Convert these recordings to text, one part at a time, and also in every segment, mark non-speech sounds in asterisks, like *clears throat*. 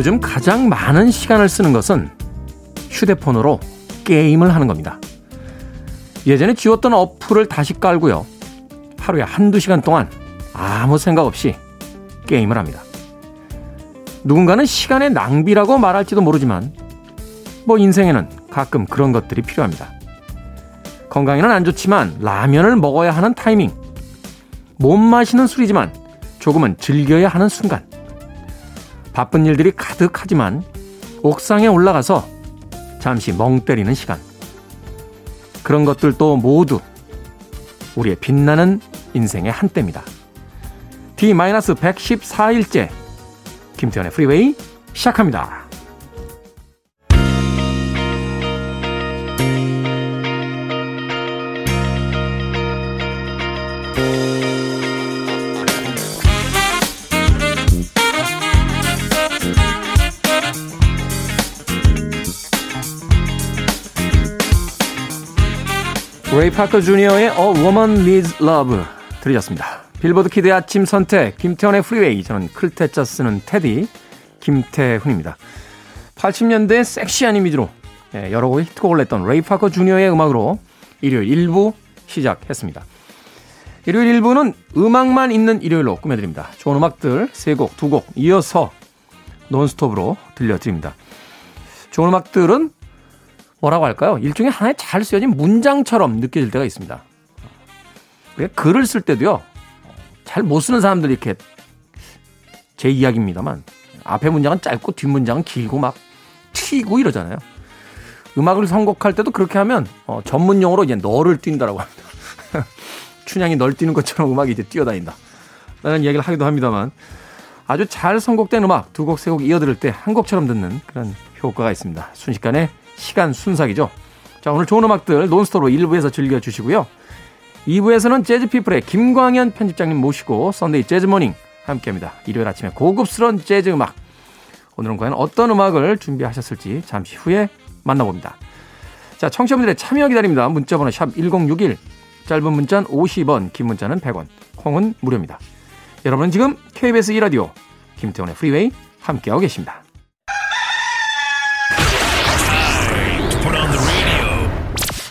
요즘 가장 많은 시간을 쓰는 것은 휴대폰으로 게임을 하는 겁니다. 예전에 지웠던 어플을 다시 깔고요. 하루에 한두 시간 동안 아무 생각 없이 게임을 합니다. 누군가는 시간의 낭비라고 말할지도 모르지만 뭐 인생에는 가끔 그런 것들이 필요합니다. 건강에는 안 좋지만 라면을 먹어야 하는 타이밍. 못 마시는 술이지만 조금은 즐겨야 하는 순간. 바쁜 일들이 가득하지만 옥상에 올라가서 잠시 멍 때리는 시간. 그런 것들도 모두 우리의 빛나는 인생의 한때입니다. D-114일째 김태현의 프리웨이 시작합니다. 레이 파커 주니어의 A Woman Needs Love 들으셨습니다. 빌보드 Kid의 아침 선택 김태훈의 Freeway 저는 클 태 자 쓰는 태디 김태훈입니다. 80년대 섹시한 이미지로 예, 여러 곡의 히트곡을 냈던 레이 파커 주니어의 음악으로 일요일 1부 시작했습니다. 일요일 1부는 음악만 있는 일요일로 꾸며드립니다. 좋은 음악들 3곡, 2곡 이어서 논스톱으로 들려드립니다. 좋은 음악들은 뭐라고 할까요? 일종의 하나의 잘 쓰여진 문장처럼 느껴질 때가 있습니다. 글을 쓸 때도요, 잘 못 쓰는 사람들이 이렇게 제 이야기입니다만 앞에 문장은 짧고 뒷 문장은 길고 막 튀고 이러잖아요. 음악을 선곡할 때도 그렇게 하면 어, 전문 용어로 이제 너를 뛴다라고 합니다. *laughs* 춘향이 널 뛰는 것처럼 음악이 이제 뛰어다닌다. 라는 이야기를 하기도 합니다만 아주 잘 선곡된 음악 두 곡, 세 곡 이어 들을 때 한 곡처럼 듣는 그런 효과가 있습니다. 순식간에 시간 순삭이죠. 자, 오늘 좋은 음악들 논스톱으로 1부에서 즐겨주시고요. 2부에서는 재즈피플의 김광현 편집장님 모시고 Sunday Jazz Morning 함께합니다. 일요일 아침에 고급스러운 재즈 음악. 오늘은 과연 어떤 음악을 준비하셨을지 잠시 후에 만나봅니다. 자, 청취자분들의 참여 기다립니다. 문자번호 샵 1061. 짧은 문자는 50원, 긴 문자는 100원. 콩은 무료입니다. 여러분은 지금 KBS 2라디오 김태훈의 Freeway 함께하고 계십니다.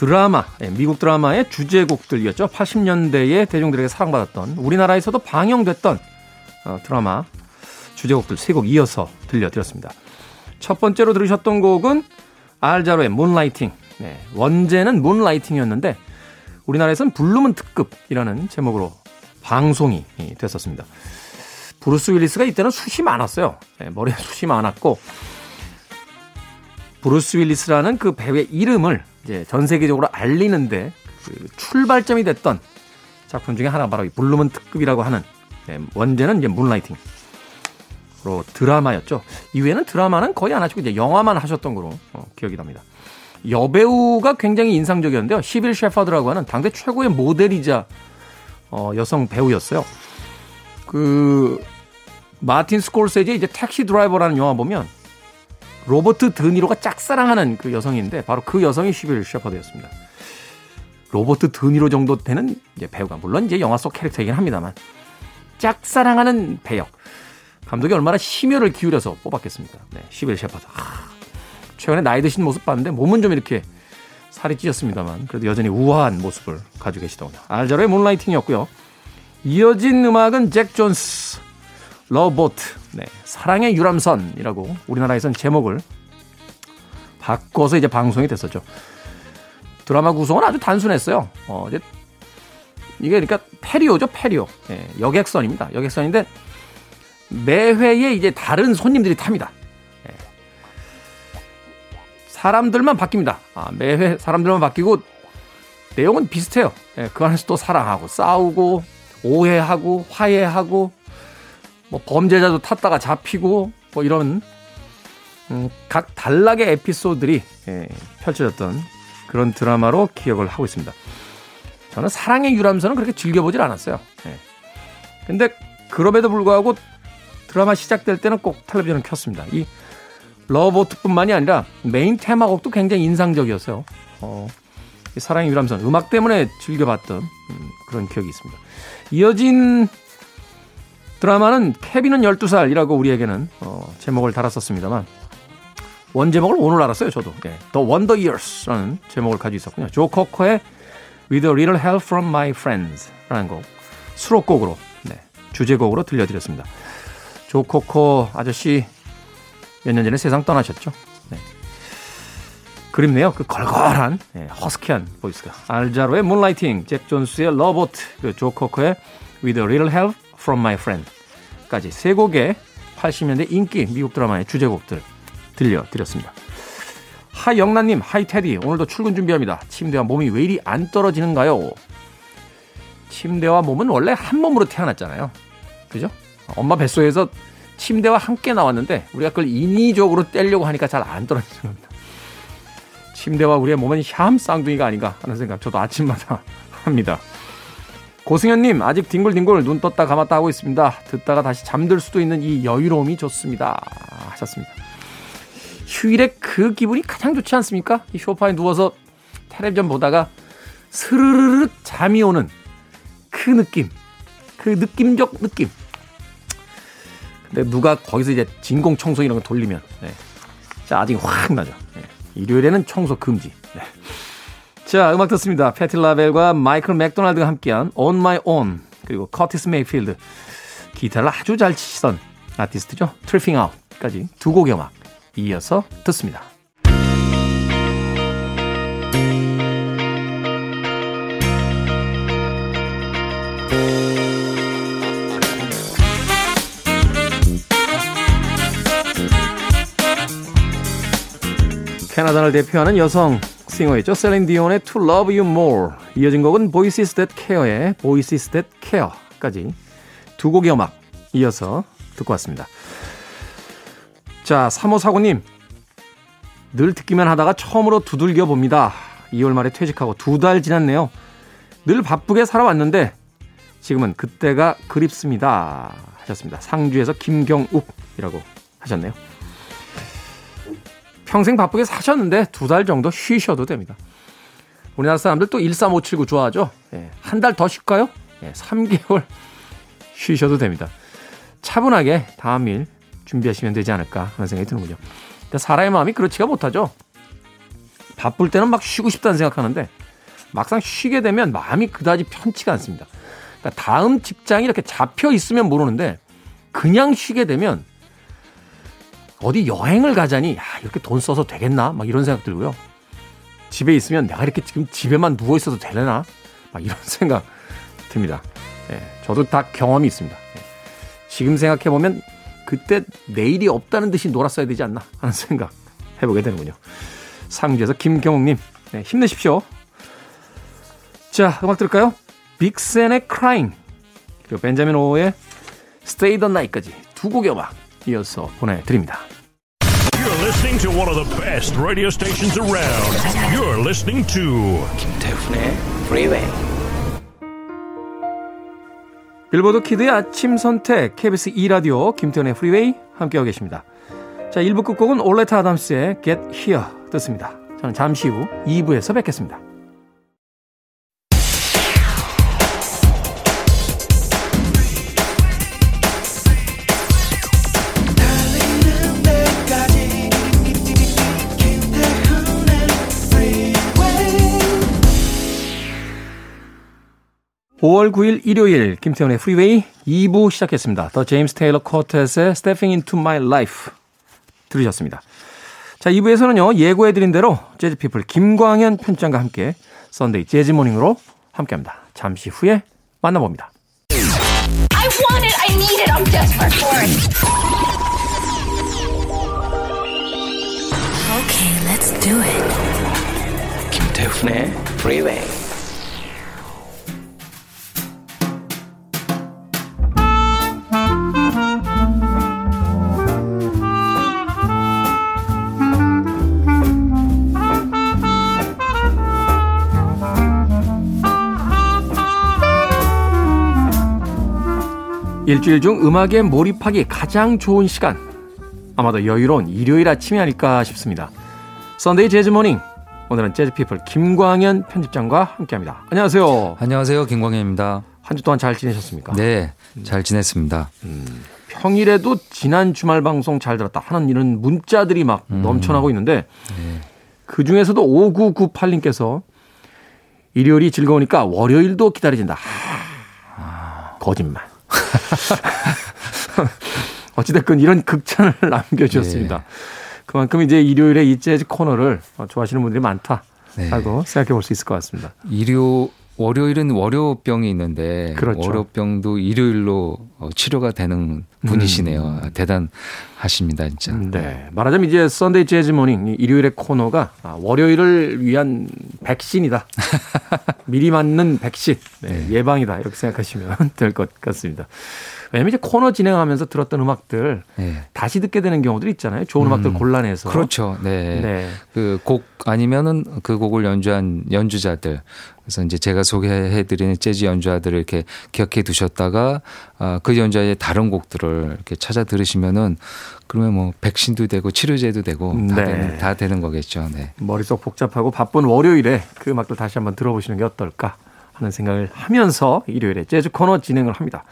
드라마, 예, 미국 드라마의 주제곡들이었죠. 80년대에 대중들에게 사랑받았던 우리나라에서도 방영됐던 어, 드라마 주제곡들 세 곡 이어서 들려드렸습니다. 첫 번째로 들으셨던 곡은 알자로의 Moonlighting. 네, 원제는 Moonlighting이었는데 우리나라에서는 Blue Moon 특급이라는 제목으로 방송이 됐었습니다. 브루스 윌리스가 이때는 숱이 많았어요. 네, 머리에 숱이 많았고 브루스 윌리스라는 그 배우의 이름을 이제 전 세계적으로 알리는데 그 출발점이 됐던 작품 중에 하나 바로 이 Blue Moon 특급이라고 하는 네, 원제는 이제 Moonlighting으로 드라마였죠. 이후에는 드라마는 거의 안 하시고 이제 영화만 하셨던 거로 어, 기억이 납니다. 여배우가 굉장히 인상적이었는데요. 시빌 셰퍼드라고 하는 당대 최고의 모델이자 어, 여성 배우였어요. 그 마틴 스콜세지 이제 Taxi Driver라는 영화 보면 로버트 드니로가 짝사랑하는 그 여성인데 바로 그 여성이 시빌 셰퍼드였습니다. 로버트 드니로 정도 되는 배우가 물론 이제 영화 속 캐릭터이긴 합니다만 짝사랑하는 배역 감독이 얼마나 심혈을 기울여서 뽑았겠습니까? 네, 시빌 셰퍼드. 아, 최근에 나이 드신 모습 봤는데 몸은 좀 이렇게 살이 찌셨습니다만 그래도 여전히 우아한 모습을 가지고 계시더군요. 알자로의 Moonlighting이었고요. 이어진 음악은 잭 존스, Love Boat, 네, 사랑의 유람선이라고 우리나라에선 제목을 바꿔서 이제 방송이 됐었죠. 드라마 구성은 아주 단순했어요. 어, 이제 이게 그러니까 페리호죠, 페리호. 네, 여객선입니다. 여객선인데 매 회에 이제 다른 손님들이 탑니다. 네. 사람들만 바뀝니다. 아, 매회 사람들만 바뀌고 내용은 비슷해요. 네, 그 안에서 또 사랑하고 싸우고 오해하고 화해하고 뭐 범죄자도 탔다가 잡히고 뭐 이런 음, 각 단락의 에피소드들이 예, 펼쳐졌던 그런 드라마로 기억을 하고 있습니다. 저는 사랑의 유람선은 그렇게 즐겨보질 않았어요. 예. 근데 그럼에도 불구하고 드라마 시작될 때는 꼭 텔레비전을 켰습니다. 이 Love Boat뿐만이 아니라 메인 테마곡도 굉장히 인상적이었어요. 어, 사랑의 유람선 음악 때문에 즐겨봤던 음, 그런 기억이 있습니다. 이어진 드라마는 케빈은 12살이라고 우리에게는 어, 제목을 달았었습니다만 원제목을 오늘 알았어요, 저도. 예, The Wonder Years라는 제목을 가지고 있었군요. 조 코커의 With a Little Help from My Friends라는 곡 수록곡으로 네, 주제곡으로 들려드렸습니다. 조 코커 아저씨 몇 년 전에 세상 떠나셨죠. 네. 그립네요. 그 걸걸한 네, 허스키한 voice가 알자로의 Moonlighting, 잭 존스의 Love Boat, 그 조 코커의 With a Little Help from My Friend까지 세 곡의 80년대 인기 미국 드라마의 주제곡들 들려드렸습니다. 하영란님, 하이 테디, 오늘도 출근 준비합니다. 침대와 몸이 왜 이리 안 떨어지는가요? 침대와 몸은 원래 한 몸으로 태어났잖아요. 그죠? 엄마 뱃속에서 침대와 함께 나왔는데 우리가 그걸 인위적으로 떼려고 하니까 잘 안 떨어지는 겁니다. 침대와 우리의 몸은 샴 쌍둥이가 아닌가 하는 생각 저도 아침마다 *laughs* 합니다. 고승현님 아직 뒹굴뒹굴 눈 떴다 감았다 하고 있습니다. 듣다가 다시 잠들 수도 있는 이 여유로움이 좋습니다. 하셨습니다. 휴일에 그 기분이 가장 좋지 않습니까? 이 쇼파에 누워서 텔레비전 보다가 스르르르 잠이 오는 그 느낌, 그 느낌적 느낌. 근데 누가 거기서 이제 진공 청소 이런 거 돌리면, 네. 짜증이 확 나죠. 네. 일요일에는 청소 금지. 네. 자, 음악 듣습니다. 패티 라벨과 마이클 맥도날드가 함께한 On My Own 그리고 커티스 메이필드 기타를 아주 잘 치시던 아티스트죠. Tripping Out까지 두 곡의 음악 이어서 듣습니다. 캐나다를 대표하는 여성 singer였죠. 셀린 디온의 To Love You More. 이어진 곡은 Voices That Care의 Voices That Care까지 두 곡의 음악 이어서 듣고 왔습니다. 자, 3호사고님. 늘 듣기만 하다가 처음으로 두들겨 봅니다. 2월 말에 퇴직하고 두 달 지났네요. 늘 바쁘게 살아왔는데 지금은 그때가 그립습니다. 하셨습니다. 상주에서 김경욱이라고 하셨네요. 평생 바쁘게 사셨는데 두 달 정도 쉬셔도 됩니다. 우리나라 사람들 또 13579 좋아하죠? 예, 한 달 더 쉴까요? 예, 3개월 쉬셔도 됩니다. 차분하게 다음 일 준비하시면 되지 않을까 하는 생각이 드는군요. 사람의 마음이 그렇지가 못하죠. 바쁠 때는 막 쉬고 싶다는 생각하는데 막상 쉬게 되면 마음이 그다지 편치가 않습니다. 그러니까 다음 직장이 이렇게 잡혀 있으면 모르는데 그냥 쉬게 되면 어디 여행을 가자니 야, 이렇게 돈 써서 되겠나? 막 이런 생각 들고요. 집에 있으면 내가 이렇게 지금 집에만 누워 있어도 되려나? 막 이런 *laughs* 생각 듭니다. 예, 저도 다 경험이 있습니다. 예, 지금 생각해 보면 그때 내일이 없다는 듯이 놀았어야 되지 않나 하는 생각 해보게 되는군요. 상주에서 김경욱님 네, 힘내십시오. 자 음악 들을까요? 빅센의 Crying 그리고 벤자민 오의 Stay the Night까지 두 곡의 음악 이어서 보내드립니다. You're listening to one of the best radio stations around. You're listening to 김태훈의 Freeway. 빌보드 키드의 아침 선택 KBS 2 라디오 김태훈의 프리웨이 함께하고 계십니다. 자, 1부 끝곡은 올레타 아담스의 Get Here 듣습니다. 저는 잠시 후 2부에서 뵙겠습니다. 5월 9일 일요일 김태훈의 프리웨이 2부 시작했습니다. The James Taylor Quartet의 Stepping into My Life 들으셨습니다. 자, 2부에서는요, 예고해드린 대로 재즈피플 김광현 편집장과 함께 Sunday Jazz Morning으로 함께합니다. 잠시 후에 만나봅니다. I want it. I need it. I'm desperate for it. Okay, let's do it. 김태훈의 Freeway. 일주일 중 음악에 몰입하기 가장 좋은 시간. 아마도 여유로운 일요일 아침이 아닐까 싶습니다. Sunday Jazz Morning. 오늘은 재즈피플 김광현 편집장과 함께합니다. 안녕하세요. 안녕하세요. 김광현입니다. 한 주 동안 잘 지내셨습니까? 네, 잘 지냈습니다. 평일에도 지난 주말 방송 잘 들었다 하는 이런 문자들이 막 넘쳐나고 있는데 그 중에서도 5998님께서 일요일이 즐거우니까 월요일도 기다려진다. 하, 거짓말. *laughs* 어찌됐건 이런 극찬을 *laughs* 남겨주셨습니다. 그만큼 이제 일요일에 이 재즈 코너를 좋아하시는 분들이 많다라고 네. 생각해 볼 수 있을 것 같습니다. 일요 월요일은 월요병이 있는데 그렇죠. 월요병도 일요일로 어, 치료가 되는 분이시네요. 아, 대단하십니다, 진짜. 네. 말하자면 이제 Sunday Jazz Morning 이 일요일의 코너가 아, 월요일을 위한 백신이다. *laughs* 미리 맞는 백신. 네, 예방이다. 이렇게 생각하시면 *laughs* 될 것 같습니다. 왜냐면 이제 코너 진행하면서 들었던 음악들 네. 다시 듣게 되는 경우들이 있잖아요. 좋은 음악들 골라내서. 그렇죠. 네. 네. 그 곡 아니면은 그 곡을 연주한 연주자들. 그래서 이제 제가 소개해드리는 재즈 연주자들을 이렇게 기억해 두셨다가 아, 그 연주자의 다른 곡들을 이렇게 찾아 들으시면은 그러면 뭐 백신도 되고 치료제도 되고 다, 네. 되는, 다 되는 거겠죠. 네. 머릿속 복잡하고 바쁜 월요일에 그 음악들 다시 한번 들어보시는 게 어떨까 하는 생각을 하면서 일요일에 재즈 코너 진행을 합니다.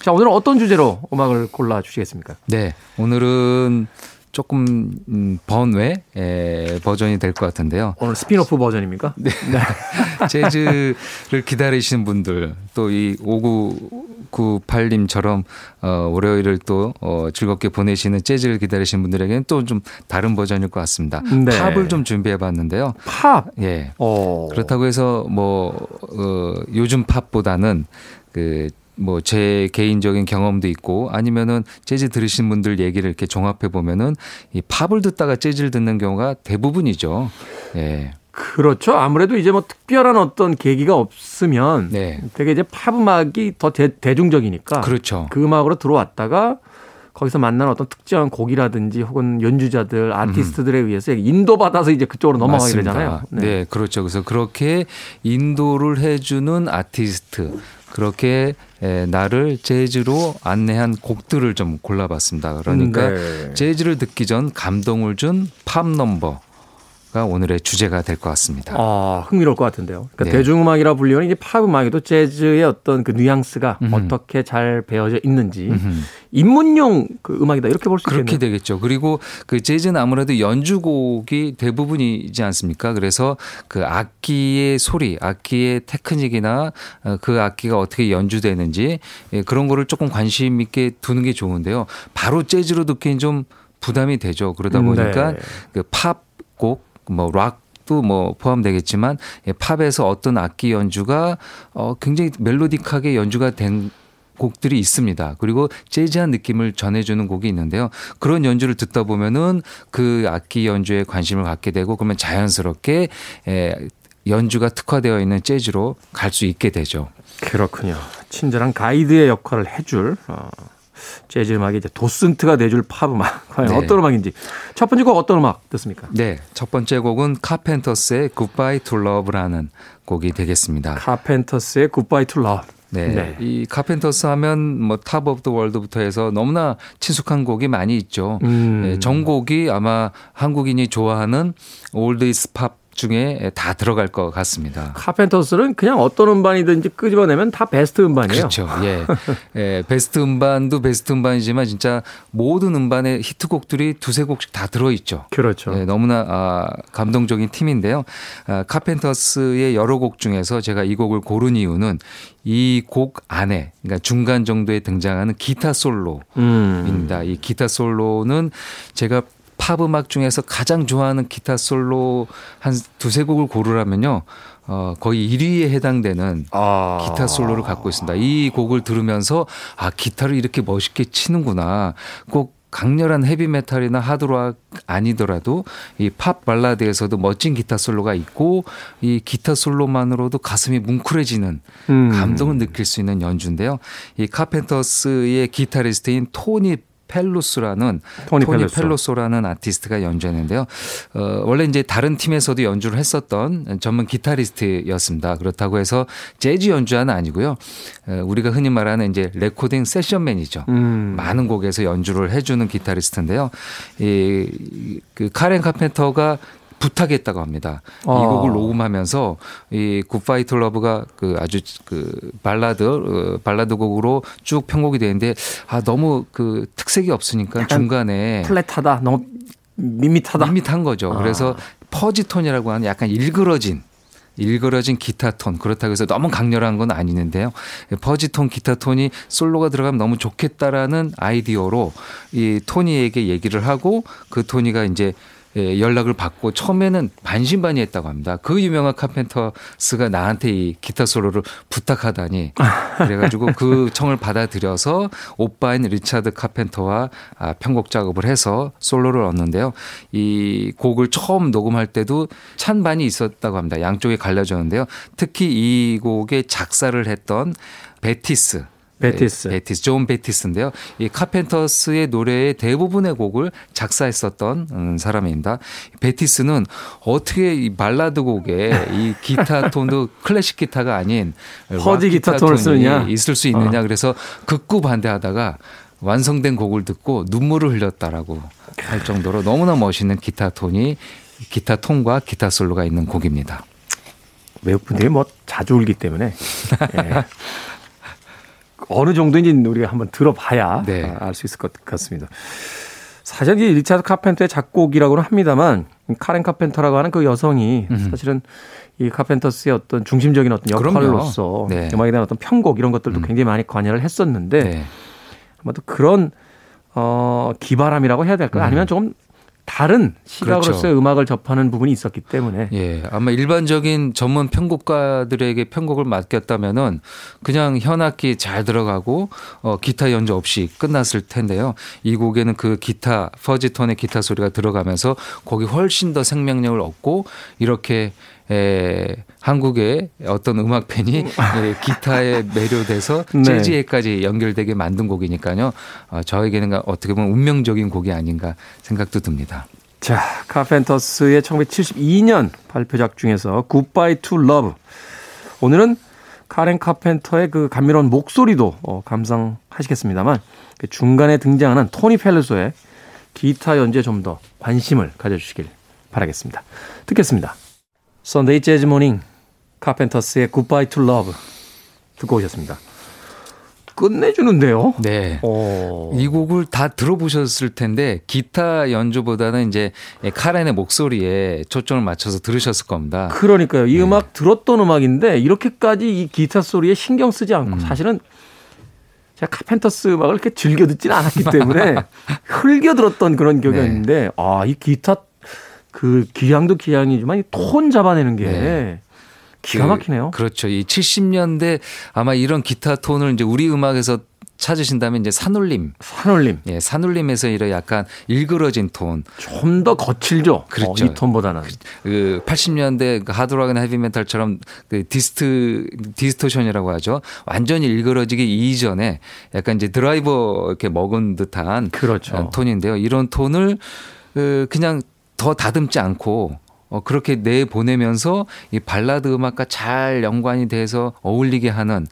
자, 오늘은 어떤 주제로 음악을 골라 주시겠습니까? 네, 오늘은 조금 음, 번외 에, 버전이 될 것 같은데요. 오늘 스피노프 버전입니까? *laughs* 네. 재즈를 기다리시는 분들 또 이 5998님처럼 어, 월요일을 또 어, 즐겁게 보내시는 재즈를 기다리시는 분들에게는 또 좀 다른 버전일 것 같습니다. 네. 팝을 좀 준비해 봤는데요. 팝. 예. 어. 그렇다고 해서 뭐 어, 요즘 팝보다는 그 뭐 제 개인적인 경험도 있고 아니면은 재즈 들으신 분들 얘기를 이렇게 종합해 보면은 이 팝을 듣다가 재즈를 듣는 경우가 대부분이죠. 예. 그렇죠. 아무래도 이제 뭐 특별한 어떤 계기가 없으면 네. 되게 이제 팝 음악이 더 대, 대중적이니까 그렇죠. 그 음악으로 들어왔다가 거기서 만난 어떤 특정한 곡이라든지 혹은 연주자들, 아티스트들에 의해서 인도받아서 이제 그쪽으로 넘어가게 맞습니다. 되잖아요. 네. 그렇죠. 그래서 그렇게 인도를 해주는 아티스트 그렇게 에, 나를 재즈로 안내한 곡들을 좀 골라봤습니다. 그러니까 네. 재즈를 듣기 전 감동을 준 팝 넘버 가 오늘의 주제가 될 것 같습니다. 아, 흥미로울 것 같은데요. 그러니까 네. 대중음악이라 불리는 이제 팝 음악에도 재즈의 어떤 그 뉘앙스가 어떻게 잘 배어져 있는지 입문용 그 음악이다 이렇게 볼수 그렇게 있겠네요. 되겠죠. 그리고 그 재즈는 아무래도 연주곡이 대부분이지 않습니까? 그래서 그 악기의 소리, 악기의 테크닉이나 어, 그 악기가 어떻게 연주되는지 예, 그런 거를 조금 관심 있게 두는 게 좋은데요. 바로 재즈로 듣기엔 좀 부담이 되죠. 그러다 보니까 네. 그 팝 곡, 뭐 락, 도 뭐 포함되겠지만 예, 팝에서 어떤 악기 연주가 어 굉장히 멜로딕하게 연주가 된 곡들이 있습니다. 그리고 재즈한 느낌을 전해주는 곡이 있는데요. 그런 연주를 듣다 보면은 그 악기 연주에 관심을 갖게 되고 그러면 자연스럽게 에, 연주가 특화되어 있는 재즈로 갈 수 있게 되죠. 그렇군요. 친절한 가이드의 역할을 해줄 어, 재즈 음악이 이제 도슨트가 돼줄 팝 음악 *laughs* 과연 네. 어떤 음악인지 첫 번째 곡 어떤 음악 듣습니까? 네, 첫 번째 곡은 카펜터스의 Goodbye to Love라는 곡이 되겠습니다. 카펜터스의 Goodbye to Love. 네. 이 카펜터스 하면 뭐 Top of the World부터 해서 너무나 친숙한 곡이 많이 있죠. 음. 네, 전곡이 아마 한국인이 좋아하는 oldies 팝 중에 다 들어갈 것 같습니다. 카펜터스는 그냥 어떤 음반이든지 끄집어내면 다 베스트 음반이에요. 그렇죠. 예. 예. 베스트 음반도 베스트 음반이지만 진짜 모든 음반의 히트곡들이 두세 곡씩 다 들어있죠. 그렇죠. 네, 너무나 아, 감동적인 팀인데요. 아, 카펜터스의 여러 곡 중에서 제가 이 곡을 고른 이유는 이 곡 안에 그러니까 중간 정도에 등장하는 기타 솔로입니다. 음. 이 기타 솔로는 제가 팝 음악 중에서 가장 좋아하는 기타 솔로 한 두세 곡을 고르라면요. 어, 거의 1위에 해당되는 아. 기타 솔로를 갖고 있습니다. 이 곡을 들으면서 아 기타를 이렇게 멋있게 치는구나. 꼭 강렬한 헤비메탈이나 하드락 아니더라도 이 팝 발라드에서도 멋진 기타 솔로가 있고 이 기타 솔로만으로도 가슴이 뭉클해지는 음. 감동을 느낄 수 있는 연주인데요. 이 카펜터스의 기타리스트인 토니 펠루스라는 토니 토니, 펠루소. 펠루소라는 아티스트가 연주했는데요. 어, 원래 이제 다른 팀에서도 연주를 했었던 전문 기타리스트였습니다. 그렇다고 해서 재즈 연주자는 아니고요. 어, 우리가 흔히 말하는 이제 레코딩 세션맨이죠. 음. 많은 곡에서 연주를 해주는 기타리스트인데요. 이, 그 카렌 카펜터가 부탁했다고 합니다. 아. 이 곡을 녹음하면서 이 Goodbye to Love가 그 아주 그 발라드 어, 발라드 곡으로 쭉 편곡이 되는데 아 너무 그 특색이 없으니까 중간에 flat하다. 너무 밋밋하다. 밋밋한 거죠. 아. 그래서 fuzzy톤이라고 하는 약간 일그러진 일그러진 기타 톤 그렇다고 해서 너무 강렬한 건 아니는데요. fuzzy톤 기타 톤이 솔로가 들어가면 너무 좋겠다라는 아이디어로 이 토니에게 얘기를 하고 그 토니가 이제 예, 연락을 받고 처음에는 반신반의했다고 합니다. 그 유명한 카펜터스가 나한테 이 기타 솔로를 부탁하다니 그래가지고 그 청을 받아들여서 오빠인 리차드 카펜터와 아, 편곡 작업을 해서 솔로를 얻는데요. 이 곡을 처음 녹음할 때도 찬반이 있었다고 합니다. 양쪽에 갈려졌는데요. 특히 이 곡의 작사를 했던 베티스 베티스. 네, 베티스, 존 베티스인데요. 이 카펜터스의 노래의 대부분의 곡을 작사했었던 음, 사람입니다. 베티스는 어떻게 이 발라드 곡에 이 *laughs* 기타 톤도 클래식 기타가 아닌 fuzzy 락 기타 기타 톤을 쓰느냐? 있을 수 있느냐 그래서 극구 반대하다가 완성된 곡을 듣고 눈물을 흘렸다라고 할 정도로 너무나 멋있는 기타 톤이 기타 톤과 기타 솔로가 있는 곡입니다. 외국 분들이 뭐 자주 울기 때문에 *laughs* 예. 어느 정도인지 우리가 한번 들어봐야 네. 알수 있을 것 같습니다. 사실 이 리차드 카펜터의 작곡이라고는 합니다만 카렌 카펜터라고 하는 그 여성이 사실은 이 카펜터스의 어떤 중심적인 어떤. 역할로서 네. 음악에 대한 어떤 편곡 이런 것들도 굉장히 많이 관여를 했었는데 네. 아마도 그런 어 기바람이라고 해야 될까요? 아니면 조금 다른 시각으로서의 그렇죠. 음악을 접하는 부분이 있었기 때문에 예, 아마 일반적인 전문 편곡가들에게 편곡을 맡겼다면은 그냥 현악기 잘 들어가고 어, 기타 연주 없이 끝났을 텐데요. 이 곡에는 그 기타 퍼지톤의 기타 소리가 들어가면서 곡이 훨씬 더 생명력을 얻고 이렇게 에, 한국의 어떤 음악 팬이 *laughs* 예, 기타에 매료돼서 *laughs* 네. 재즈에까지 연결되게 만든 곡이니까요. 어, 저에게는 어떻게 보면 운명적인 곡이 아닌가 생각도 듭니다. 자, 카펜터스의 1972년 발표작 중에서 Goodbye to Love. 오늘은 카렌 카펜터의 그 감미로운 목소리도 어, 감상하시겠습니다만 그 중간에 등장하는 토니 펠루소의 기타 연주에 좀 더 관심을 가져주시길 바라겠습니다. 듣겠습니다. Sunday Jazz Morning 카펜터스의 Goodbye to Love 듣고 오셨습니다. 끝내주는데요. 네. 어. 이 곡을 다 들어보셨을 텐데 기타 연주보다는 이제 카렌의 목소리에 초점을 맞춰서 들으셨을 겁니다. 그러니까요. 네. 이 음악 들었던 음악인데 이렇게까지 이 기타 소리에 신경 쓰지 않고 음. 사실은 제가 카펜터스 음악을 이렇게 즐겨 듣지는 않았기 때문에 *laughs* 흘겨 들었던 그런 기억이 네. 있는데 아, 이 기타 그 기량도 기량이지만 이톤 잡아내는 게 네. 기가 막히네요. 그, 그렇죠. 이 70년대 아마 이런 기타 톤을 이제 우리 음악에서 찾으신다면 이제 산울림. 산울림 예, 산울림에서 이런 약간 일그러진 톤. 좀 더 거칠죠. 그렇죠. 어, 이 톤보다는. 그 80년대 그 하드락이나 헤비메탈처럼 그 디스트 디스토션이라고 하죠. 완전히 일그러지기 이전에 약간 이제 드라이브 이렇게 먹은 듯한 그렇죠. 어, 톤인데요. 이런 톤을 어, 그냥 더 다듬지 않고 어, 그렇게 내 보내면서 이 발라드 음악과 잘 연관이 돼서 어울리게 하는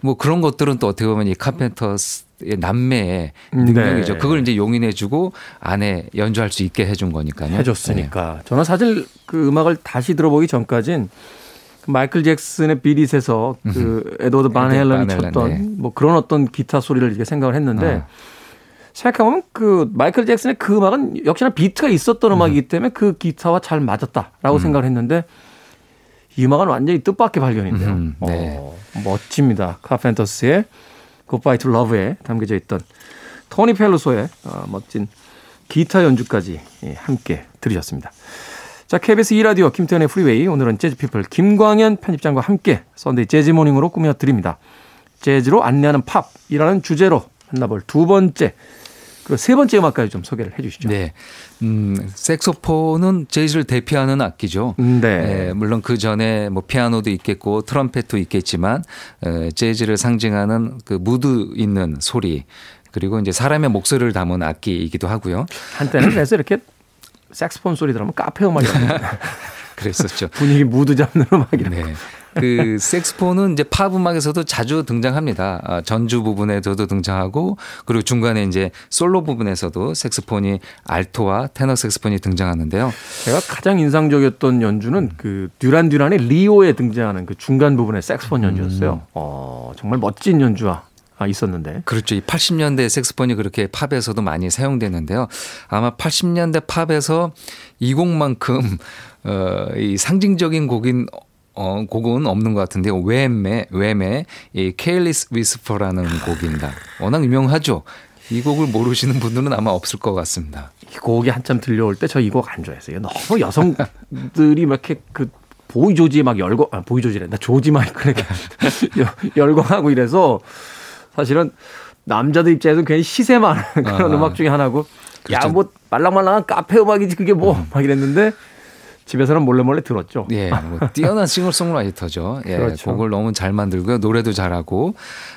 뭐 그런 것들은 또 어떻게 보면 이 카펜터스의 남매의 음, 능력이죠. 네. 그걸 이제 용인해주고 안에 연주할 수 있게 해준 거니까요. 해줬으니까. 저는 사실 그 음악을 다시 들어보기 전까진 그 마이클 잭슨의 비릿에서 그 에드워드 반 헬런이 쳤던 네. 뭐 그런 어떤 기타 소리를 이렇게 생각을 했는데 어. 생각해보면 그 마이클 잭슨의 그 음악은 역시나 비트가 있었던 음 악이기 때문에 그 기타와 잘 맞았다라고 생각을 했는데 이 음악은 완전히 뜻밖의 발견인데요. 음, 네. 어, 멋집니다. 카펜터스의 Goodbye to Love에 담겨져 있던 토니 펠루소의 어, 멋진 기타 연주까지 예, 함께 들으셨습니다. 자, KBS 2라디오 김태현의 프리웨이 오늘은 재즈피플 김광현 편집장과 함께 썬데이 재즈모닝으로 꾸며드립니다. 재즈로 안내하는 팝이라는 주제로 만나볼 두 번째 그리고 세 번째 음악까지 좀 소개를 해 주시죠. 네. 음, 색소폰은 재즈를 대표하는 악기죠. 네. 예, 물론 그 전에 뭐 피아노도 있겠고 트럼펫도 있겠지만 에, 재즈를 상징하는 그 무드 있는 소리 그리고 이제 사람의 목소리를 담은 악기이기도 하고요. 한때는 *clears throat* 그래서 이렇게 색스폰 소리 들으면 카페 음악이라고 *laughs* 그랬었죠. 분위기 무드 잡는 음악이라고. 네. 그 색스폰은 이제 팝 음악에서도 자주 등장합니다. 아, 전주 부분에서도 등장하고 그리고 중간에 이제 솔로 부분에서도 색스폰이 알토와 테너 색스폰이 등장하는데요. 제가 가장 인상적이었던 연주는 그 듀란 듀란의 Rio에 등장하는 그 중간 부분의 색스폰 연주였어요. 어, 정말 멋진 연주가 있었는데. 그렇죠. 이 80년대 색스폰이 그렇게 팝에서도 많이 사용되는데요. 아마 80년대 팝에서 이 곡만큼 어, 이 상징적인 곡인 어, 곡은 없는 것 같은데요. 왬의 왬의 이 Careless Whisper라는 곡입니다. 워낙 유명하죠. 이 곡을 모르시는 분들은 아마 없을 것 같습니다. 이 곡이 한참 들려올 때 저 이 곡 안 좋아했어요. 너무 여성들이 막 이렇게 그 보이 조지에 막 열광, 아, 보이 조지랜다. 조지 마이클에게 *laughs* 열광하고 이래서 사실은 남자들 입장에서는 괜히 시세만 그런 아, 음악 중에 하나고 그렇죠. 야, 뭐 말랑말랑한 카페 음악이지 그게 뭐막 이랬는데 집에서는 몰래 몰래 들었죠. 예, 뭐 뛰어난 싱어송라이터죠. *laughs* 예, 그렇죠. 곡을 너무 잘 만들고요. 노래도 잘하고.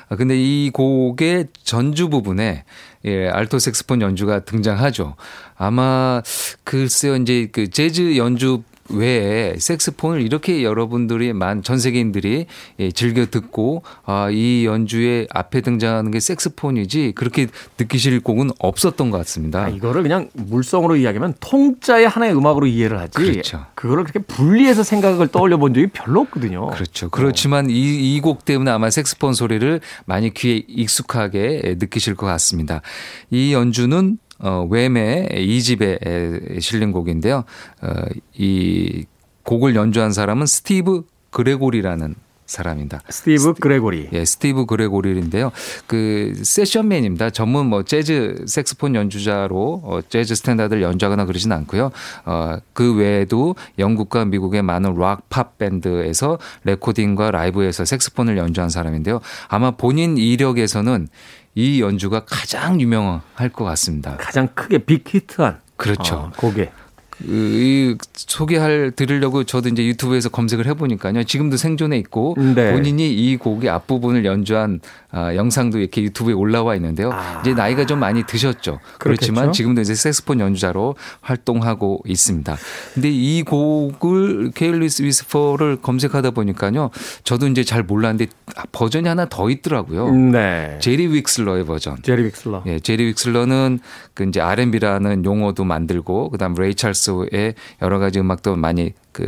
아, 근데 이 곡의 전주 부분에 예, 알토 색스폰 연주가 등장하죠. 아마 글쎄요, 이제 그 재즈 연주 외에 색스폰을 이렇게 여러분들이 만 전 세계인들이 예, 즐겨 듣고 아, 이 연주의 앞에 등장하는 게 색스폰이지 그렇게 느끼실 곡은 없었던 것 같습니다. 아, 이거를 그냥 물성으로 이야기하면 통짜의 하나의 음악으로 이해를 하지. 그렇죠. 그거를 그렇게 분리해서 생각을 떠올려 본 적이 별로 없거든요. 그렇죠. 그렇지만 이이 곡 때문에 아마 색스폰 소리를 많이 귀에 익숙하게 느끼실 것 같습니다. 이 연주는 어, 웸의 이집에 실린 곡인데요. 어, 이 곡을 연주한 사람은 스티브 그레고리라는 사람입니다. 스티브 그레고리. 예, 스티브 그레고리인데요. 그 세션맨입니다. 전문 뭐 재즈 색스폰 연주자로 어, 재즈 스탠다드를 연주하거나 그러진 않고요. 어, 그 외에도 영국과 미국의 많은 락 팝 밴드에서 레코딩과 라이브에서 색스폰을 연주한 사람인데요. 아마 본인 이력에서는 이 연주가 가장 유명할 것 같습니다. 가장 크게 빅 히트한 그렇죠. 어, 곡에 그, 이 소개할 드리려고 저도 이제 유튜브에서 검색을 해보니까요. 지금도 생존해 있고 네. 본인이 이 곡의 앞부분을 연주한 아, 영상도 이렇게 유튜브에 올라와 있는데요. 아. 이제 나이가 좀 많이 드셨죠. 그렇지만 그렇겠죠. 지금도 이제 색스폰 연주자로 활동하고 있습니다. 근데 이 곡을 Careless Whisper를 검색하다 보니까요. 저도 이제 잘 몰랐는데 아, 버전이 하나 더 있더라고요. 네. 제리 웩슬러의 버전. 제리 웩슬러. 예, 제리 웩슬러는 그 이제 R&B라는 용어도 만들고 그다음 레이 찰스 의 여러 가지 음악도 많이 그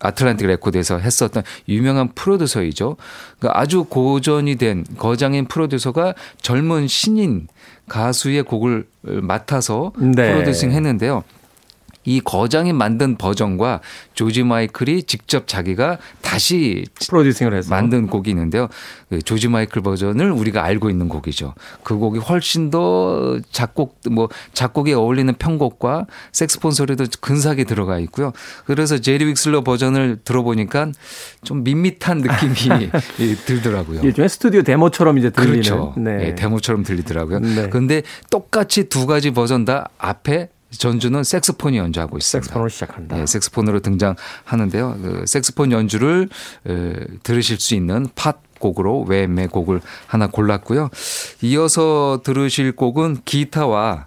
아틀란틱 레코드에서 했었던 유명한 프로듀서이죠. 그러니까 아주 고전이 된 거장인 프로듀서가 젊은 신인 가수의 곡을 맡아서 네. 프로듀싱 했는데요. 이 거장이 만든 버전과 조지 마이클이 직접 자기가 다시 프로듀싱을 해서 만든 곡이 있는데요. 그 조지 마이클 버전을 우리가 알고 있는 곡이죠. 그 곡이 훨씬 더 작곡 뭐 작곡에 어울리는 편곡과 색스폰 소리도 근사하게 들어가 있고요. 그래서 제리 윅슬러 버전을 들어보니까 좀 밋밋한 느낌이 *laughs* 예, 들더라고요. 일종의 스튜디오 데모처럼 이제 들리는 그렇죠. 네. 예, 데모처럼 들리더라고요. 네. 그런데 똑같이 두 가지 버전 다 앞에 전주는 색스폰이 연주하고 있습니다. 색스폰으로 시작한다. 네, 색스폰으로 등장하는데요. 그 색스폰 연주를 에, 들으실 수 있는 팝 곡으로 왬의 곡을 하나 골랐고요. 이어서 들으실 곡은 기타와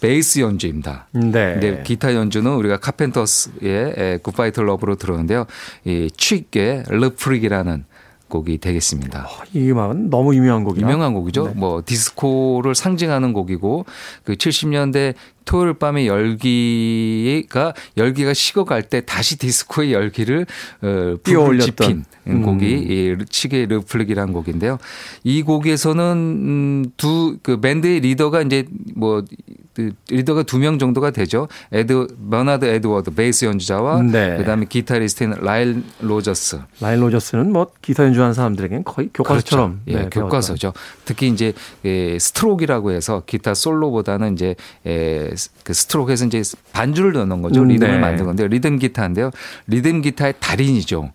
베이스 연주입니다. 네. 근데 기타 연주는 우리가 카펜터스의 Goodbye to Love로 들었는데요. 이 Chic의 Le Freak이라는 곡이 되겠습니다. 이 음악은 너무 유명한 곡이야. 유명한 곡이죠. 네. 뭐 디스코를 상징하는 곡이고 그 70년대 토요일 밤의 열기가 열기가 식어갈 때 다시 디스코의 열기를 어. 지핀 음. 곡이 이 Chic의 Le Freak이라는 곡인데요. 이 곡에서는 음, 그 밴드의 리더가 이제 뭐그 리더가 두 명 정도가 되죠. 에드 버나드 에드워드 베이스 연주자와 네. 그다음에 기타리스트인 나일 로저스. 나일 로저스는 뭐 기타 연주 하는 사람들에게는 거의 교과서처럼 그렇죠. 예, 네, 교과서죠. 특히 이제 예, 스트로크라고 해서 기타 솔로보다는 이제 예, 그 스트로크에서 이제 반주를 넣는 거죠. 음, 리듬을 네. 만든 건데 리듬 기타인데요. 리듬 기타의 달인이죠.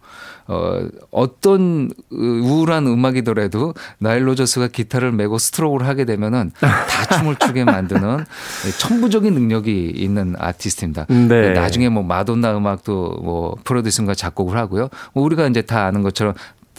어, 어떤 우울한 음악이더라도 나일 로저스가 기타를 메고 스트로크를 하게 되면은 다 춤을 추게 만드는 천부적인 능력이 있는 아티스트입니다. 네. 나중에 뭐 마돈나 음악도 뭐 프로듀싱과 작곡을 하고요. 뭐 우리가 이제 다 아는 것처럼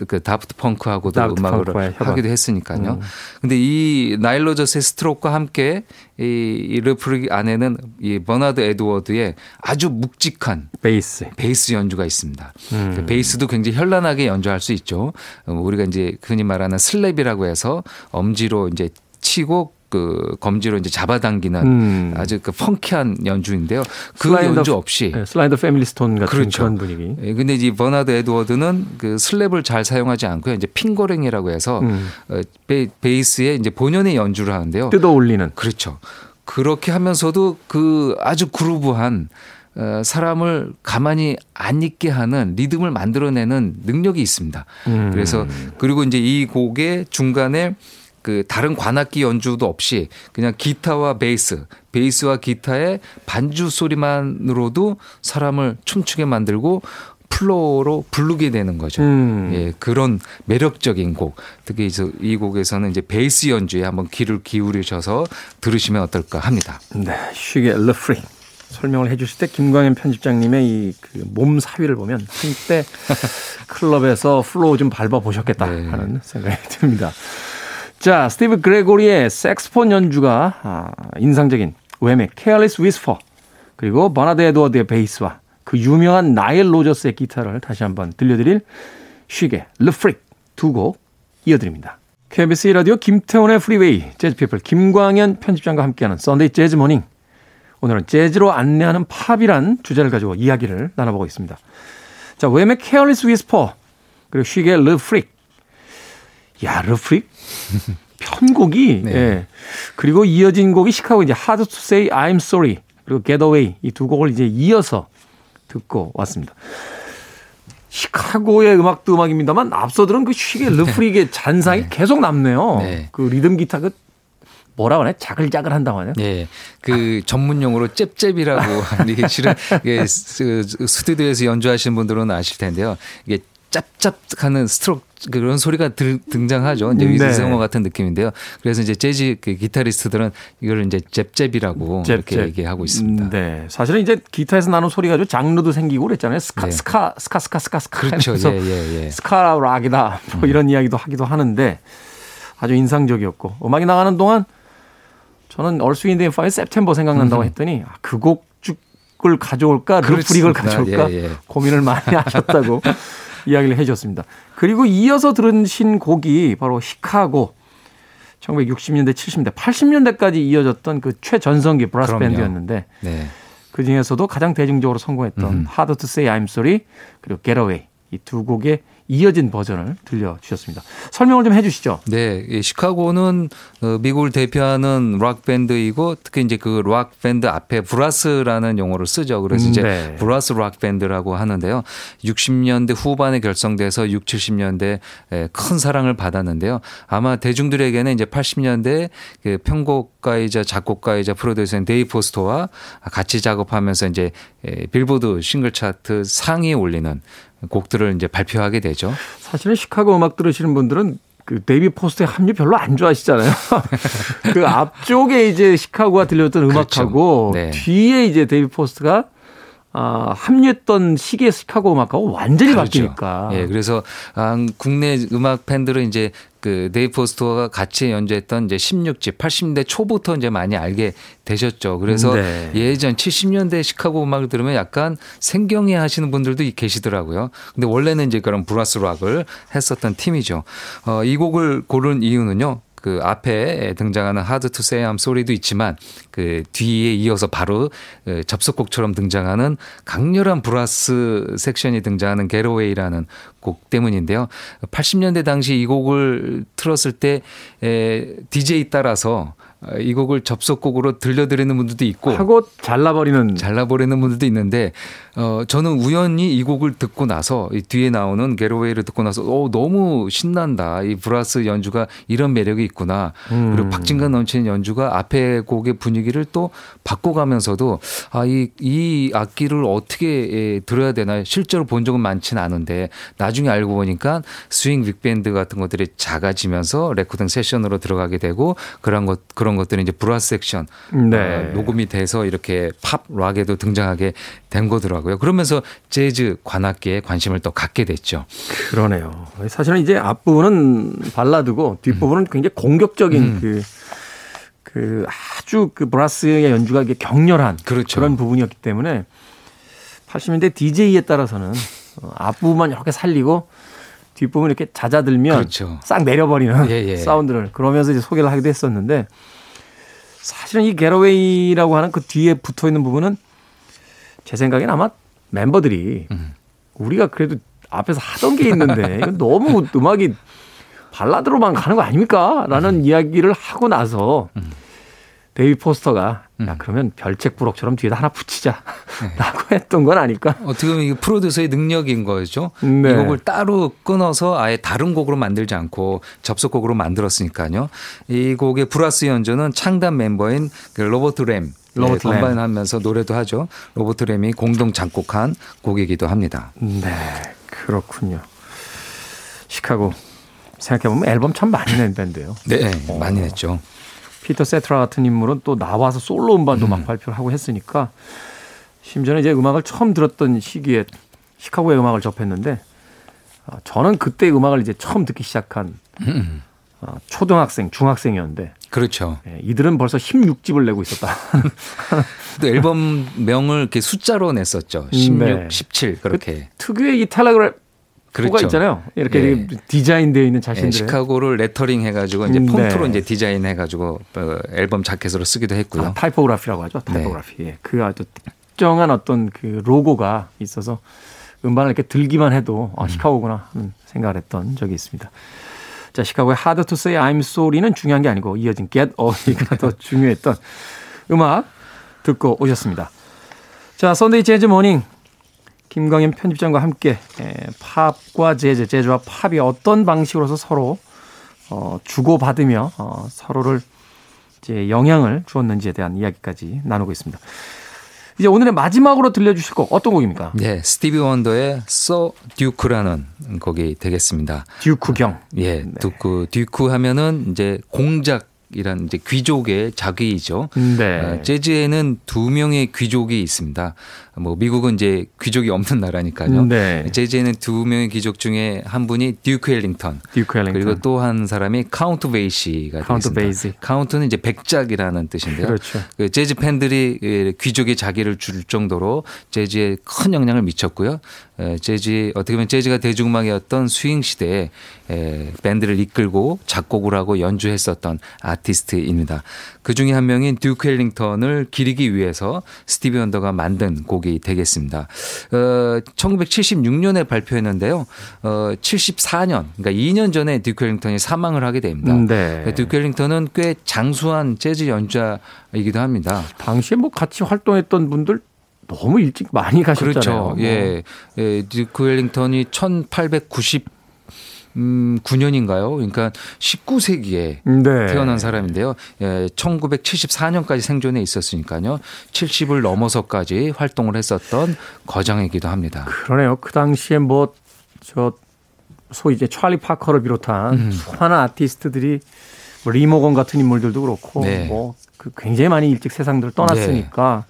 그 다프트 펑크하고도 다프트 음악을. 하기도 했으니까요. 음. 근데 이 나일 로저스의 스트로크와 함께 이, 이 Le Freak 안에는 이 버나드 에드워드의 아주 묵직한 베이스. 베이스 연주가 있습니다. 음. 그 베이스도 굉장히 현란하게 연주할 수 있죠. 어, 우리가 이제 흔히 말하는 slap이라고 해서 엄지로 이제 치고 그 검지로 이제 잡아당기는 음. 아주 그 펑키한 연주인데요. 그 연주 없이 네, 슬라이 더 패밀리 스톤 같은 그렇죠. 그런 분위기. 예, 근데 이 버나드 에드워드는 그 slap을 잘 사용하지 않고요. 이제 fingering이라고 해서 음. 어, 베, 베이스에 이제 본연의 연주를 하는데요. 뜯어 올리는. 그렇죠. 그렇게 하면서도 그 아주 그루브한 어, 사람을 가만히 안 있게 하는 리듬을 만들어내는 능력이 있습니다. 음. 그래서 그리고 이제 이 곡의 중간에 그 다른 관악기 연주도 없이 그냥 기타와 베이스, 베이스와 기타의 반주 소리만으로도 사람을 춤추게 만들고 플로어로 부르게 되는 거죠. 음. 예, 그런 매력적인 곡. 특히 이 곡에서는 이제 베이스 연주에 한번 귀를 기울이셔서 들으시면 어떨까 합니다. 네, Chic의 Le Freak 설명을 해주실 때 김광현 편집장님의 이 그 몸 사위를 보면 한때 *laughs* 클럽에서 플로어 좀 밟아 보셨겠다 네. 하는 생각이 듭니다. 자, 스티브 그레고리의 색소폰 연주가 아, 인상적인 왬의 Careless Whisper 그리고 버나드 에드워드의 베이스와 그 유명한 나일 로저스의 기타를 다시 한번 들려드릴 Chic의 Le Freak 두 곡 이어드립니다. KBS 라디오 김태훈의 프리웨이 재즈피플 김광현 편집장과 함께하는 썬데이 재즈 모닝 오늘은 재즈로 안내하는 팝이란 주제를 가지고 이야기를 나눠보고 있습니다. 자, 왬의 Careless Whisper 그리고 Chic의 Le Freak 야, Le Freak *laughs* 편곡이 네. 예. 그리고 이어진 곡이 시카고 이제 Hard to Say I'm Sorry 그리고 Get Away 이 두 곡을 이제 이어서 듣고 왔습니다. 시카고의 음악도 음악입니다만 앞서 들은 그 Chic의 *laughs* Le Freak의 잔상이 계속 남네요. 네. 그 리듬 기타 그 뭐라고 하냐? 자글자글 한다고 하냐? 예, 그 전문 용어로 잽잽이라고 하는 *laughs* 이게 실은 이게 스- 스튜디오에서 연주하시는 분들은 아실 텐데요. 이게 짭짭하는 스트로크 그런 소리가 들, 등장하죠. 이제 네. 의성어 같은 느낌인데요. 그래서 이제 재즈 그 기타리스트들은 이걸 이제 잽잽이라고 이렇게 잽잽. 얘기하고 있습니다. 음, 네. 사실은 이제 기타에서 나는 소리 가지고 장르도 생기고 그랬잖아요. 스카, 네. 스카, 스카, 스카, 스카, 스카. 그렇죠. 예, 예, 예. 스카 락이다. 뭐 이런 이야기도 하기도 하는데 아주 인상적이었고 음악이 나가는 동안 저는 얼스윈드인 파이 september 생각난다고 했더니 아, 그 곡을 가져올까 Le Freak을 그렇습니다. 가져올까 예, 예. 고민을 많이 하셨다고 이야기를 해 주셨습니다. 그리고 이어서 들으신 곡이 바로 시카고 1960년대, 70년대, 80년대까지 이어졌던 그 최전성기 브라스 그럼요. 밴드였는데 네. 그 중에서도 가장 대중적으로 성공했던 음. Hard to Say I'm Sorry 그리고 Get Away 이 두 곡의 이어진 버전을 들려주셨습니다. 설명을 좀 해주시죠. 네, 이 시카고는 어, 미국을 대표하는 락 밴드이고 특히 이제 그 락 밴드 앞에 브라스라는 용어를 쓰죠. 그래서 음, 이제 네. 브라스 락 밴드라고 하는데요. 60년대 후반에 결성돼서 6, 70년대 큰 사랑을 받았는데요. 아마 대중들에게는 이제 80년대 그 편곡가이자 작곡가이자 프로듀서인 데이빗 포스터와 같이 작업하면서 이제 에, 빌보드 싱글 차트 상위에 올리는 곡들을 이제 발표하게 되죠. 사실은 시카고 음악 들으시는 분들은 그 데이빗 포스터의 합류 별로 안 좋아하시잖아요. *laughs* 그 앞쪽에 이제 시카고가 들려줬던 음악하고 그렇죠. 네. 뒤에 이제 데이빗 포스터가 아, 합류했던 시기의 시카고 음악하고 완전히 다르죠. 바뀌니까. 예, 그래서 아, 국내 음악 팬들은 이제 그 데이빗 포스터가 같이 연주했던 이제 16집 80년대 초부터 이제 많이 알게 되셨죠. 그래서 네. 예전 70년대 시카고 음악을 들으면 약간 생경해 하시는 분들도 계시더라고요. 근데 원래는 이제 그런 브라스 락을 했었던 팀이죠. 어, 이 곡을 고른 이유는요. 그 앞에 등장하는 Hard to Say I'm Sorry도 있지만 그 뒤에 이어서 바로 그 접속곡처럼 등장하는 강렬한 브라스 섹션이 등장하는 Get Away라는 곡 때문인데요. 80년대 당시 이 곡을 틀었을 때 에, DJ 따라서 이 곡을 접속곡으로 들려드리는 분들도 있고 하고 잘라버리는 잘라버리는 분들도 있는데 어 저는 우연히 이 곡을 듣고 나서 이 뒤에 나오는 Get Away를 듣고 나서 어 너무 신난다 이 브라스 연주가 이런 매력이 있구나 음. 그리고 박진감 넘치는 연주가 앞에 곡의 분위기를 또 바꿔가면서도 아 이 이 악기를 어떻게 예, 들어야 되나 실제로 본 적은 많지는 않은데 나중에 나중에 알고 보니까 스윙 빅밴드 같은 것들이 작아지면서 레코딩 세션으로 들어가게 되고 그런 것 그런 것들이 이제 브라스 섹션 네. 어, 녹음이 돼서 이렇게 팝 락에도 등장하게 된 거더라고요. 그러면서 재즈 관악기에 관심을 또 갖게 됐죠. 그러네요. 사실은 이제 앞부분은 발라드고 뒷부분은 굉장히 공격적인 그, 그 아주 그 브라스의 연주가 이게 격렬한 그렇죠. 런 부분이었기 때문에 80년대 DJ에 따라서는 어, 앞부분만 이렇게 살리고 뒷부분 이렇게 잦아들면 그렇죠. 싹 내려버리는 예, 예. 사운드를 그러면서 이제 소개를 하기도 했었는데 사실은 이 게러웨이라고 하는 그 뒤에 붙어 있는 부분은 제 생각엔 아마 멤버들이 음. 우리가 그래도 앞에서 하던 게 있는데 이건 너무 *laughs* 음악이 발라드로만 가는 거 아닙니까? 음. 라는 이야기를 하고 나서 데이빗 포스터가 야 그러면 별책 부록처럼 뒤에다 하나 붙이자 *laughs* 네. 라고 했던 건 아닐까? 어떻게 보면 이게 프로듀서의 능력인 거죠. 네. 이 곡을 따로 끊어서 아예 다른 곡으로 만들지 않고 접속곡으로 만들었으니까요. 이 곡의 브라스 연주는 창단 멤버인 그 로버트 램 로버트 램. 건반하면서 노래도 하죠. 로버트 램이 공동 작곡한 곡이기도 합니다. 네, 그렇군요. 시카고 생각해보면 앨범 참 많이 낸 밴드예요. 네, 많이 냈죠. 피터 세트라 같은 인물은 또 나와서 솔로 음반도 막 발표를 하고 했으니까 심지어는 이제 음악을 처음 들었던 시기에 시카고의 음악을 접했는데 아, 저는 그때 음악을 이제 처음 듣기 시작한 아, 초등학생, 중학생이었는데 그렇죠. 예, 이들은 벌써 16집을 내고 있었다. *laughs* 또 앨범 명을 이렇게 숫자로 냈었죠. 16, 네. 17 그렇게. 특유의 이 캘리그래피가 그렇죠. 있잖아요. 이렇게 예. 디자인되어 있는 예, 자신들의 시카고를 레터링 해가지고 이제 음, 폰트로 네. 이제 디자인 해가지고 어, 앨범 자켓으로 쓰기도 했고요. 아, 타이포그라피라고 하죠. 타이포그라피. 예. 그 아주 특정한 어떤 그 로고가 있어서 음반을 이렇게 들기만 해도 아, 시카고구나 하는 생각을 했던 적이 있습니다. 자, 시카고의 Hard to Say I'm Sorry는 중요한 게 아니고 이어진 Get Away가 더 *laughs* 중요했던 음악 듣고 오셨습니다. 자, 선데이 재즈 모닝 김광현 편집장과 함께 에, 팝과 재즈, 재즈와 팝이 어떤 방식으로서 서로 어, 주고받으며 어, 서로를 이제 영향을 주었는지에 대한 이야기까지 나누고 있습니다. 이제 오늘의 마지막으로 들려주실 곡 어떤 곡입니까? 네, 스티비 원더의 Sir Duke라는 곡이 되겠습니다. 듀크 경. 예, 듀크 듀크 하면은 이제 공작 이란 이제 귀족의 작위이죠. 네. 어, 재즈에는 두 명의 귀족이 있습니다. 뭐 미국은 이제 귀족이 없는 나라니까요. 네. 재즈에는 두 명의 귀족 중에 한 분이 듀크 엘링턴. 듀크 엘링턴. 그리고 또 한 사람이 카운트 베이시가 카운트. 베이시. 카운트는 이제 백작이라는 뜻인데요. 그렇죠. 그 재즈 팬들이 예, 귀족의 작위를 줄 정도로 재즈에 큰 영향을 미쳤고요. 에, 재즈 어떻게 보면 재즈가 대중음악이었던 스윙 시대에 에, 밴드를 이끌고 작곡을 하고 연주했었던 아티스트입니다. 그 중에 한 명인 듀크 엘링턴을 기리기 위해서 스티비 원더가 만든 곡이 되겠습니다. 어, 1976년에 발표했는데요. 어, 74년, 그러니까 2년 전에 듀크 엘링턴이 사망을 하게 됩니다. 네. 듀크 엘링턴은 꽤 장수한 재즈 연주자이기도 합니다. 당시에 뭐 같이 활동했던 분들 너무 일찍 많이 가셨잖아요. 그렇죠. 예. 예. 듀크 웰링턴이 1890 음, 9년인가요? 그러니까 19세기에 네. 태어난 사람인데요. 예, 1974년까지 생존해 있었으니까요. 70을 넘어서까지 활동을 했었던 거장이기도 합니다. 그러네요. 그 당시에 뭐 저 소위 이제 찰리 파커를 비롯한 음. 수많은 아티스트들이 뭐 리모건 같은 인물들도 그렇고 네. 뭐그 굉장히 많이 일찍 세상들을 떠났으니까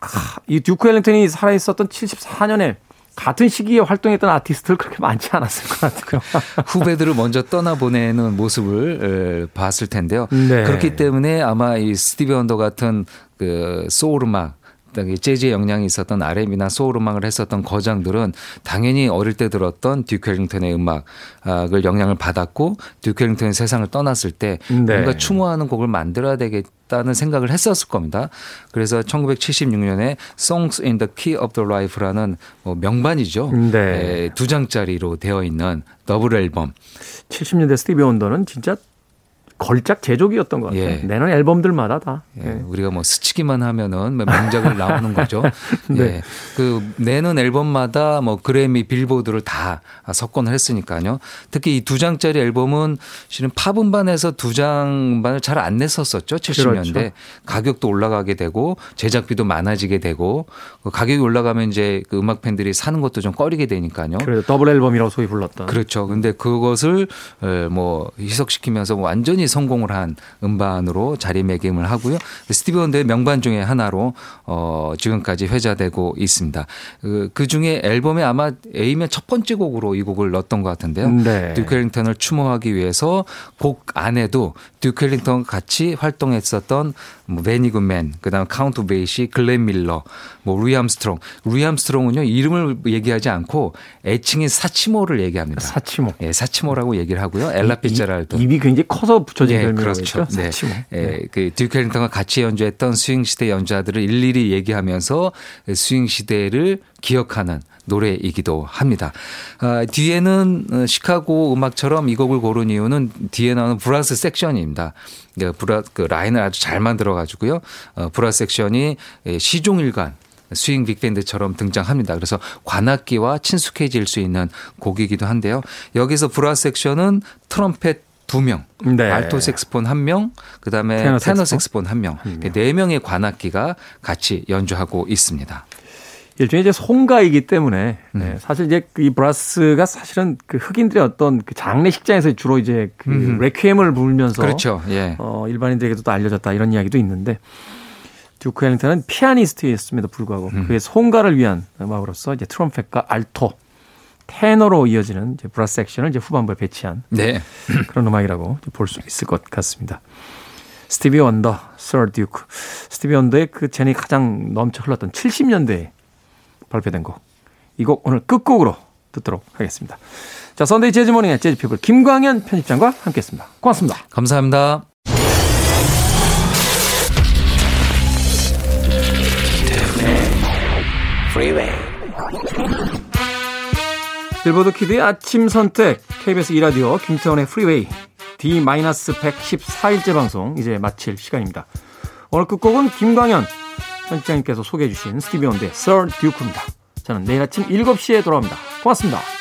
아, 이 듀크 엘링턴이 살아 있었던 74년에 같은 시기에 활동했던 아티스트들 그렇게 많지 않았을 것 같아요. *laughs* 후배들을 먼저 떠나보내는 모습을 에, 봤을 텐데요. 네. 그렇기 때문에 아마 이 스티비 원더 같은 그 소울 음악 재즈의 영향이 있었던 R&B나 소울 음악을 했었던 거장들은 당연히 어릴 때 들었던 듀크 엘링턴의 음악을 영향을 받았고 듀크 엘링턴이 세상을 떠났을 때 네. 뭔가 추모하는 곡을 만들어야 되겠다는 생각을 했었을 겁니다. 그래서 1976년에 Songs in the Key of the Life라는 뭐 명반이죠. 네. 에, 두 장짜리로 되어 있는 더블 앨범. 70년대 스티비 원더는 진짜 걸작 제조기였던 것 같아요. 예. 내는 앨범들마다 다. 예, 예. 우리가 뭐 스치기만 하면은 뭐 명작을 나오는 거죠. *laughs* 네. 예. 그 내는 앨범마다 뭐 그래미 빌보드를 다 석권을 했으니까요. 특히 이 두 장짜리 앨범은 실은 팝 음반에서 두장 음반을 잘 안 냈었었죠. 70년대. 그렇죠. 가격도 올라가게 되고 제작비도 많아지게 되고 그 가격이 올라가면 이제 그 음악 팬들이 사는 것도 좀 꺼리게 되니까요. 그래도 더블 앨범이라고 소위 불렀던. 그렇죠. 근데 그것을 에, 뭐 희석시키면서 완전히 성공을 한 음반으로 자리매김을 하고요. 스티비 원더의 명반 중에 하나로 어 지금까지 회자되고 있습니다. 그, 그 중에 앨범에 아마 A면 첫 번째 곡으로 이 곡을 넣었던 것 같은데요. 네. 듀크 엘링턴을 추모하기 위해서 곡 안에도 듀크 엘링턴과 같이 활동했었던 뭐 베니 굿맨, 그다음 카운트 베이시, 글렌 밀러, 뭐 루이 암스트롱. 루이 암스트롱은요 이름을 얘기하지 않고 애칭인 사치모를 얘기합니다. 사치모. 예, 사치모라고 얘기를 하고요. 엘라 피츠제럴드. 입이 굉장히 커서 예, 별명이죠. 그렇죠. 네. 사치모. 예, 그 듀크 엘링턴과 같이 연주했던 스윙 시대 연주자들을 일일이 얘기하면서 스윙 시대를 기억하는 노래이기도 합니다. 아, 뒤에는 어, 시카고 음악처럼 이 곡을 고른 이유는 뒤에 나오는 브라스 섹션입니다. 그 브라 그 라인을 아주 잘 만들어 가지고요. 어, 브라스 섹션이 예, 시종일관 스윙 빅밴드처럼 등장합니다. 그래서 관악기와 친숙해질 수 있는 곡이기도 한데요. 여기서 브라스 섹션은 트럼펫 두 명, 네. 알토 색소폰 한 명, 그다음에 테너 테너 색소폰? 한 명, 네 명의 관악기가 같이 연주하고 있습니다. 일종의 이제 송가이기 때문에 음. 네, 사실 이제 이 브라스가 사실은 그 흑인들의 어떤 그 장례식장에서 주로 이제 그 레퀴엠을 부르면서 그렇죠. 예. 어, 일반인들에게도 또 알려졌다 이런 이야기도 있는데 듀크 엘링턴은 피아니스트였음에도 불구하고 음. 그의 송가를 위한 음악으로서 이제 트럼펫과 알토, 테너로 이어지는 이제 브라스 섹션을 이제 후반부에 배치한 네. *clears throat* 그런 음악이라고 볼 수 있을 것 같습니다. 스티비 원더, Sir Duke. 스티비 원더의 그 재능이 가장 넘쳐 흘렀던 70년대에 발표된 곡. 이 곡 오늘 끝곡으로 듣도록 하겠습니다. 자, 선데이 재즈 모닝의 재즈 피플 김광현 편집장과 함께했습니다. 고맙습니다. 감사합니다. 빌보드 키드의 아침 선택 KBS 2라디오 김태원의 프리웨이 D-114일째 방송 이제 마칠 시간입니다. 오늘 끝곡은 김광현 편집장님께서 소개해 주신 스티비 원드의 Sir Duke입니다. 저는 내일 아침 7시에 돌아옵니다. 고맙습니다.